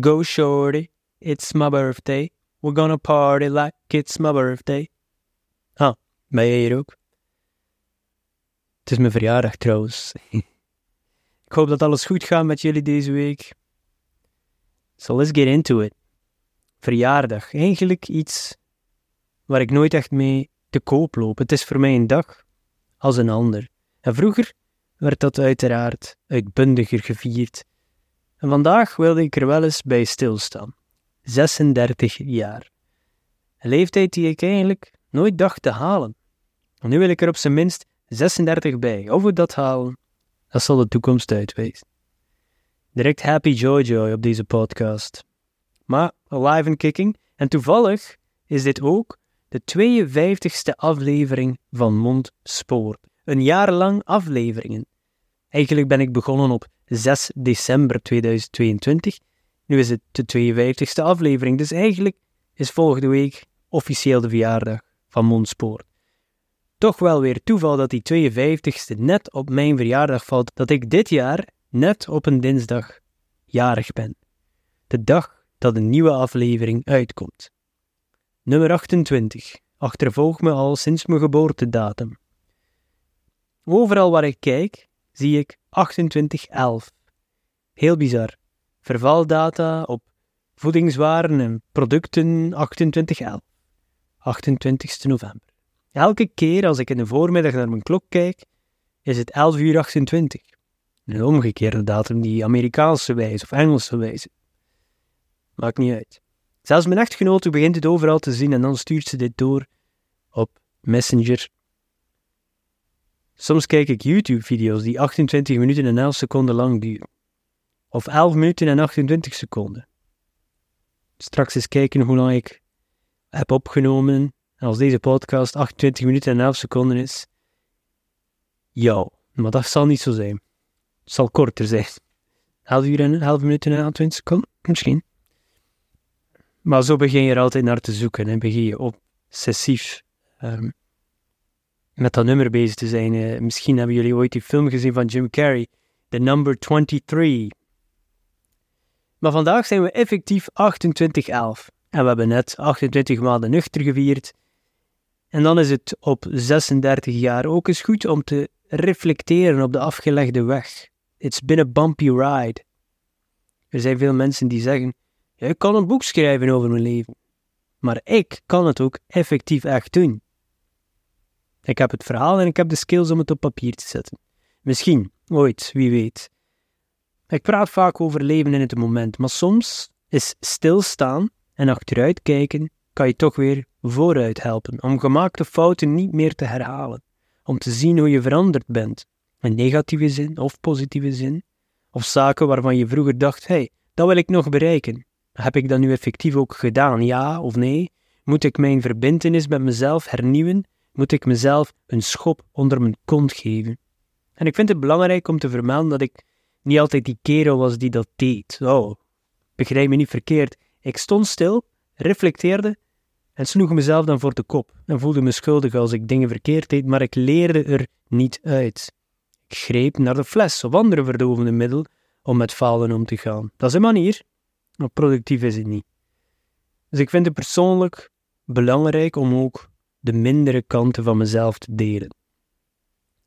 Go shorty, it's my birthday. We're gonna party like it's my birthday. Ah, ben jij hier ook? Het is mijn verjaardag trouwens. Ik hoop dat alles goed gaat met jullie deze week. So let's get into it. Verjaardag. Eigenlijk iets waar ik nooit echt mee te koop loop. Het is voor mij een dag als een ander. En vroeger werd dat uiteraard uitbundiger gevierd. En vandaag wilde ik er wel eens bij stilstaan. 36 jaar. Een leeftijd die ik eigenlijk nooit dacht te halen. En nu wil ik er op zijn minst 36 bij. Of we dat halen, dat zal de toekomst uitwijzen. Direct happy joy joy op deze podcast. Maar alive and kicking. En toevallig is dit ook de 52ste aflevering van Mondspoor. Een jaar lang afleveringen. Eigenlijk ben ik begonnen op 6 december 2022. Nu is het de 52ste aflevering, dus eigenlijk is volgende week officieel de verjaardag van Mondspoor. Toch wel weer toeval dat die 52ste net op mijn verjaardag valt, dat ik dit jaar net op een dinsdag jarig ben. De dag dat een nieuwe aflevering uitkomt. Nummer 28 achtervolgt me al sinds mijn geboortedatum. Overal waar ik kijk, zie ik 2811. Heel bizar. Vervaldata op voedingswaren en producten 2811. 28 november. Elke keer als ik in de voormiddag naar mijn klok kijk, is het 11 uur 28. Een omgekeerde datum die Amerikaanse wijze of Engelse wijze. Maakt niet uit. Zelfs mijn echtgenote begint het overal te zien en dan stuurt ze dit door op Messenger. Soms kijk ik YouTube-video's die 28 minuten en 11 seconden lang duren. Of 11 minuten en 28 seconden. Straks eens kijken hoe lang ik heb opgenomen. En als deze podcast 28 minuten en 11 seconden is. Ja, maar dat zal niet zo zijn. Het zal korter zijn. 11 uur en 11 minuten en 28 seconden, misschien. Maar zo begin je er altijd naar te zoeken en begin je obsessief um, met dat nummer bezig te zijn. Uh, misschien hebben jullie ooit die film gezien van Jim Carrey, The Number 23. Maar vandaag zijn we effectief 2811 en we hebben net 28 maanden nuchter gevierd. En dan is het op 36 jaar ook eens goed om te reflecteren op de afgelegde weg. It's been a bumpy ride. Er zijn veel mensen die zeggen: Ik kan een boek schrijven over mijn leven. Maar ik kan het ook effectief echt doen. Ik heb het verhaal en ik heb de skills om het op papier te zetten. Misschien, ooit, wie weet. Ik praat vaak over leven in het moment, maar soms is stilstaan en achteruit kijken kan je toch weer vooruit helpen om gemaakte fouten niet meer te herhalen, om te zien hoe je veranderd bent, in negatieve zin of positieve zin, of zaken waarvan je vroeger dacht, hé, hey, dat wil ik nog bereiken. Heb ik dat nu effectief ook gedaan, ja of nee? Moet ik mijn verbintenis met mezelf hernieuwen? Moet ik mezelf een schop onder mijn kont geven? En ik vind het belangrijk om te vermelden dat ik niet altijd die kerel was die dat deed. Oh, begrijp me niet verkeerd. Ik stond stil, reflecteerde en sloeg mezelf dan voor de kop en voelde me schuldig als ik dingen verkeerd deed, maar ik leerde er niet uit. Ik greep naar de fles of andere verdovende middel om met falen om te gaan. Dat is een manier, maar productief is het niet. Dus ik vind het persoonlijk belangrijk om ook de mindere kanten van mezelf te delen.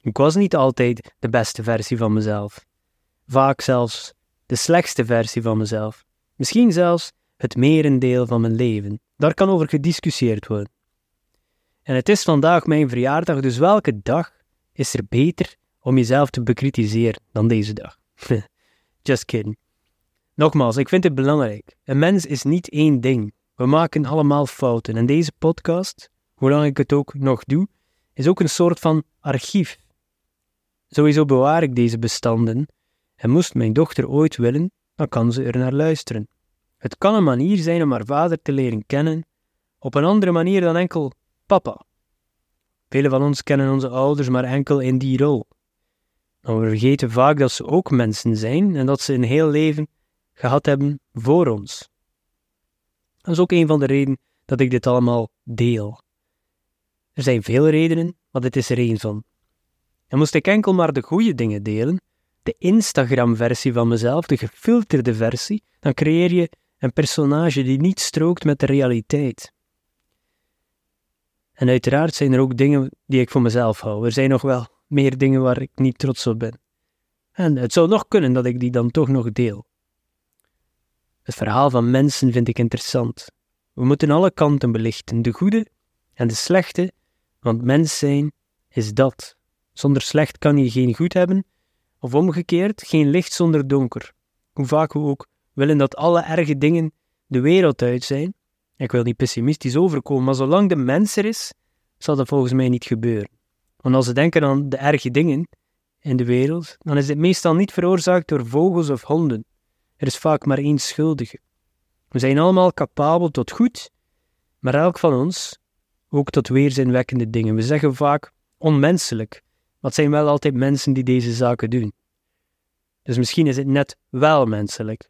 Ik was niet altijd de beste versie van mezelf. Vaak zelfs de slechtste versie van mezelf. Misschien zelfs het merendeel van mijn leven. Daar kan over gediscussieerd worden. En het is vandaag mijn verjaardag, dus welke dag is er beter om jezelf te bekritiseren dan deze dag? Just kidding. Nogmaals, ik vind het belangrijk. Een mens is niet één ding. We maken allemaal fouten. En deze podcast, hoe lang ik het ook nog doe, is ook een soort van archief. Sowieso bewaar ik deze bestanden. En moest mijn dochter ooit willen, dan kan ze er naar luisteren. Het kan een manier zijn om haar vader te leren kennen, op een andere manier dan enkel papa. Velen van ons kennen onze ouders maar enkel in die rol. Maar we vergeten vaak dat ze ook mensen zijn en dat ze een heel leven gehad hebben voor ons. Dat is ook een van de redenen dat ik dit allemaal deel. Er zijn veel redenen, maar dit is er één van. En moest ik enkel maar de goede dingen delen, de Instagram-versie van mezelf, de gefilterde versie, dan creëer je een personage die niet strookt met de realiteit. En uiteraard zijn er ook dingen die ik voor mezelf hou. Er zijn nog wel meer dingen waar ik niet trots op ben. En het zou nog kunnen dat ik die dan toch nog deel. Het verhaal van mensen vind ik interessant. We moeten alle kanten belichten, de goede en de slechte, want mens zijn is dat. Zonder slecht kan je geen goed hebben, of omgekeerd, geen licht zonder donker. Hoe vaak we ook willen dat alle erge dingen de wereld uit zijn. Ik wil niet pessimistisch overkomen, maar zolang de mens er is, zal dat volgens mij niet gebeuren. Want als we denken aan de erge dingen in de wereld, dan is dit meestal niet veroorzaakt door vogels of honden. Er is vaak maar één schuldige. We zijn allemaal capabel tot goed, maar elk van ons ook tot weerzinwekkende dingen. We zeggen vaak onmenselijk, maar het zijn wel altijd mensen die deze zaken doen. Dus misschien is het net wel menselijk.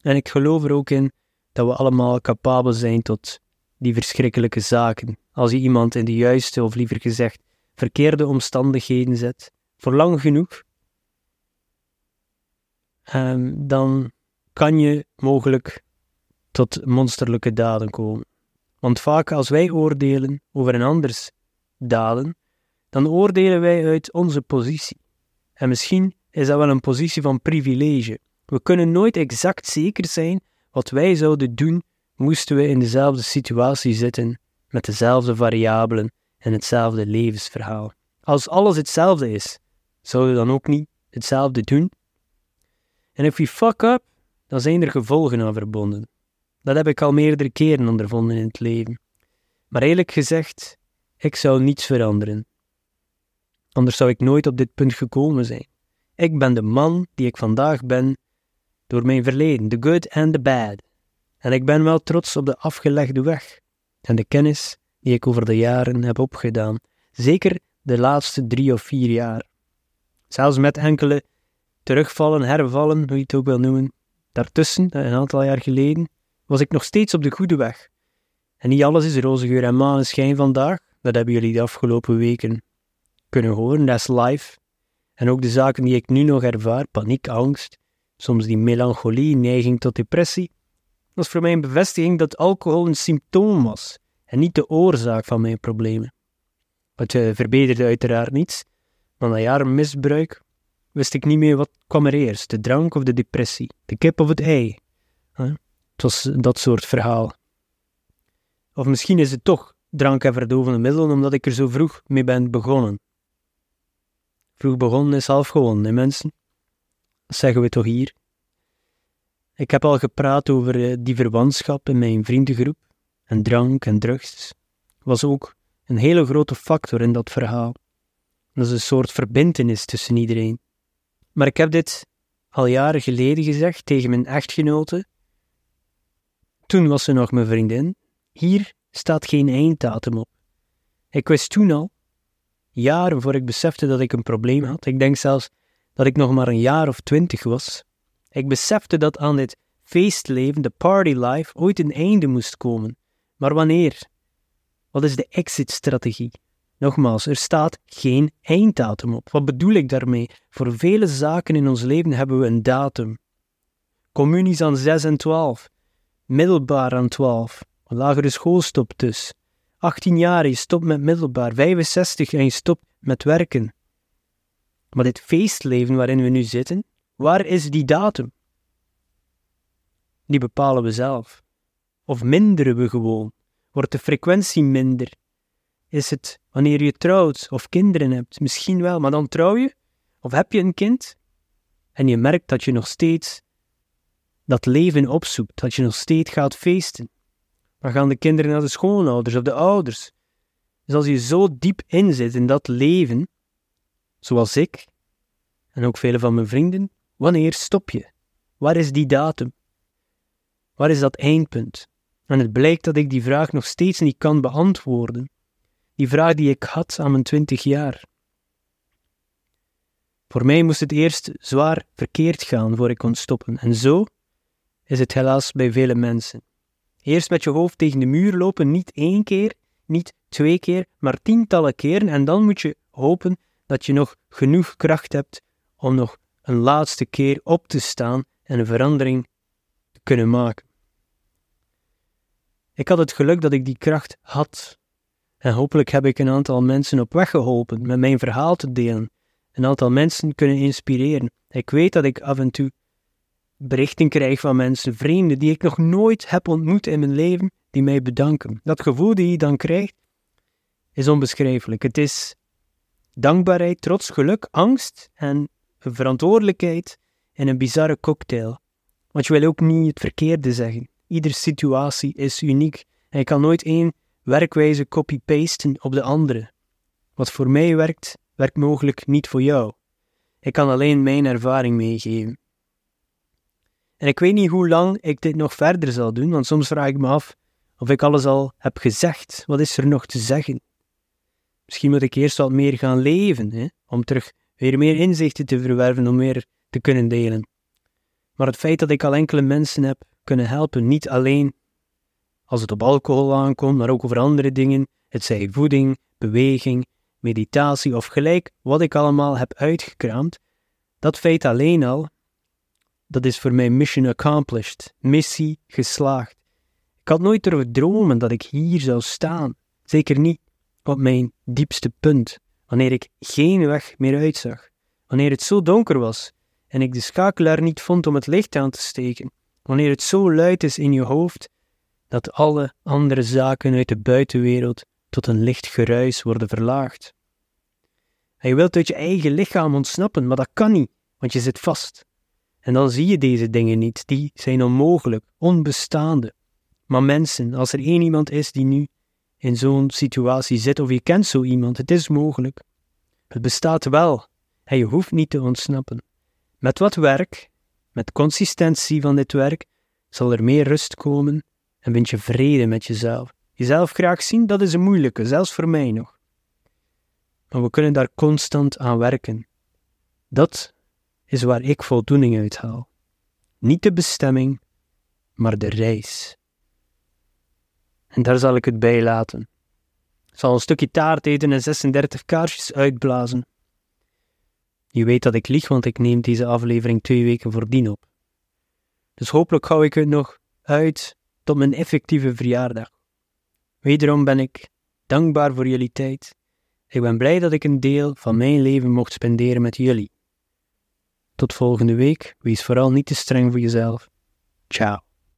En ik geloof er ook in dat we allemaal capabel zijn tot die verschrikkelijke zaken. Als je iemand in de juiste, of liever gezegd, verkeerde omstandigheden zet, voor lang genoeg, um, dan kan je mogelijk tot monsterlijke daden komen. Want vaak als wij oordelen over een anders daden, dan oordelen wij uit onze positie. En misschien is dat wel een positie van privilege. We kunnen nooit exact zeker zijn wat wij zouden doen moesten we in dezelfde situatie zitten, met dezelfde variabelen en hetzelfde levensverhaal. Als alles hetzelfde is, zouden we dan ook niet hetzelfde doen? En if we fuck up, dan zijn er gevolgen aan verbonden. Dat heb ik al meerdere keren ondervonden in het leven. Maar eerlijk gezegd, ik zou niets veranderen. Anders zou ik nooit op dit punt gekomen zijn. Ik ben de man die ik vandaag ben door mijn verleden, the good and the bad. En ik ben wel trots op de afgelegde weg en de kennis die ik over de jaren heb opgedaan, zeker de laatste drie of vier jaar. Zelfs met enkele terugvallen, hervallen, hoe je het ook wil noemen, daartussen, een aantal jaar geleden, was ik nog steeds op de goede weg. En niet alles is roze geur en maneschijn vandaag, dat hebben jullie de afgelopen weken kunnen horen, dat is live. En ook de zaken die ik nu nog ervaar, paniek, angst, soms die melancholie, neiging tot depressie, was voor mij een bevestiging dat alcohol een symptoom was en niet de oorzaak van mijn problemen. Het uh, verbeterde uiteraard niets, want na jaren misbruik wist ik niet meer wat kwam er eerst, de drank of de depressie, de kip of het ei. Het was dat soort verhaal. Of misschien is het toch drank en verdovende middelen, omdat ik er zo vroeg mee ben begonnen. Vroeg begonnen is half gewonnen, hè mensen? Dat zeggen we toch hier? Ik heb al gepraat over eh, die verwantschap in mijn vriendengroep, en drank en drugs was ook een hele grote factor in dat verhaal. Dat is een soort verbintenis tussen iedereen. Maar ik heb dit al jaren geleden gezegd tegen mijn echtgenote. Toen was ze nog mijn vriendin. Hier staat geen einddatum op. Ik wist toen al, jaren voor ik besefte dat ik een probleem had, ik denk zelfs dat ik nog maar een jaar of twintig was, ik besefte dat aan dit feestleven, de party life, ooit een einde moest komen. Maar wanneer? Wat is de exit-strategie? Nogmaals, er staat geen einddatum op. Wat bedoel ik daarmee? Voor vele zaken in ons leven hebben we een datum. Communies aan 6 en 12, middelbaar aan 12, lagere schoolstop dus. 18 jaar, je stopt met middelbaar, 65 en je stopt met werken. Maar dit feestleven waarin we nu zitten, Waar is die datum? Die bepalen we zelf. Of minderen we gewoon? Wordt de frequentie minder? Is het wanneer je trouwt of kinderen hebt? Misschien wel, maar dan trouw je? Of heb je een kind? En je merkt dat je nog steeds dat leven opzoekt, dat je nog steeds gaat feesten. Dan gaan de kinderen naar de schoonouders of de ouders. Dus als je zo diep inzit in dat leven, zoals ik, en ook vele van mijn vrienden, Wanneer stop je? Waar is die datum? Waar is dat eindpunt? En het blijkt dat ik die vraag nog steeds niet kan beantwoorden. Die vraag die ik had aan mijn twintig jaar. Voor mij moest het eerst zwaar verkeerd gaan voor ik kon stoppen. En zo is het helaas bij vele mensen. Eerst met je hoofd tegen de muur lopen, niet één keer, niet twee keer, maar tientallen keren. En dan moet je hopen dat je nog genoeg kracht hebt om nog een laatste keer op te staan en een verandering te kunnen maken. Ik had het geluk dat ik die kracht had. En hopelijk heb ik een aantal mensen op weg geholpen met mijn verhaal te delen. Een aantal mensen kunnen inspireren. Ik weet dat ik af en toe berichten krijg van mensen, vrienden die ik nog nooit heb ontmoet in mijn leven, die mij bedanken. Dat gevoel die je dan krijgt, is onbeschrijfelijk. Het is dankbaarheid, trots, geluk, angst en verantwoordelijkheid in een bizarre cocktail. Want je wil ook niet het verkeerde zeggen. Iedere situatie is uniek en je kan nooit één werkwijze copy-pasten op de andere. Wat voor mij werkt, werkt mogelijk niet voor jou. Ik kan alleen mijn ervaring meegeven. En ik weet niet hoe lang ik dit nog verder zal doen, want soms vraag ik me af of ik alles al heb gezegd. Wat is er nog te zeggen? Misschien moet ik eerst wat meer gaan leven, hè? om terug weer meer inzichten te verwerven, om meer te kunnen delen. Maar het feit dat ik al enkele mensen heb kunnen helpen, niet alleen als het op alcohol aankomt, maar ook over andere dingen, het zij voeding, beweging, meditatie of gelijk wat ik allemaal heb uitgekraamd, dat feit alleen al, dat is voor mij mission accomplished, missie geslaagd. Ik had nooit durven dromen dat ik hier zou staan, zeker niet op mijn diepste punt, wanneer ik geen weg meer uitzag, wanneer het zo donker was en ik de schakelaar niet vond om het licht aan te steken, wanneer het zo luid is in je hoofd dat alle andere zaken uit de buitenwereld tot een licht geruis worden verlaagd. En je wilt uit je eigen lichaam ontsnappen, maar dat kan niet, want je zit vast. En dan zie je deze dingen niet, die zijn onmogelijk, onbestaande. Maar mensen, als er één iemand is die nu in zo'n situatie zit, of je kent zo iemand, het is mogelijk. Het bestaat wel, en je hoeft niet te ontsnappen. Met wat werk, met consistentie van dit werk, zal er meer rust komen en vind je vrede met jezelf. Jezelf graag zien, dat is een moeilijke, zelfs voor mij nog. Maar we kunnen daar constant aan werken. Dat is waar ik voldoening uit haal. Niet de bestemming, maar de reis. En daar zal ik het bij laten. Ik zal een stukje taart eten en 36 kaarsjes uitblazen. Je weet dat ik lieg, want ik neem deze aflevering twee weken voordien op. Dus hopelijk hou ik het nog uit tot mijn effectieve verjaardag. Wederom ben ik dankbaar voor jullie tijd. Ik ben blij dat ik een deel van mijn leven mocht spenderen met jullie. Tot volgende week. Wees vooral niet te streng voor jezelf. Ciao.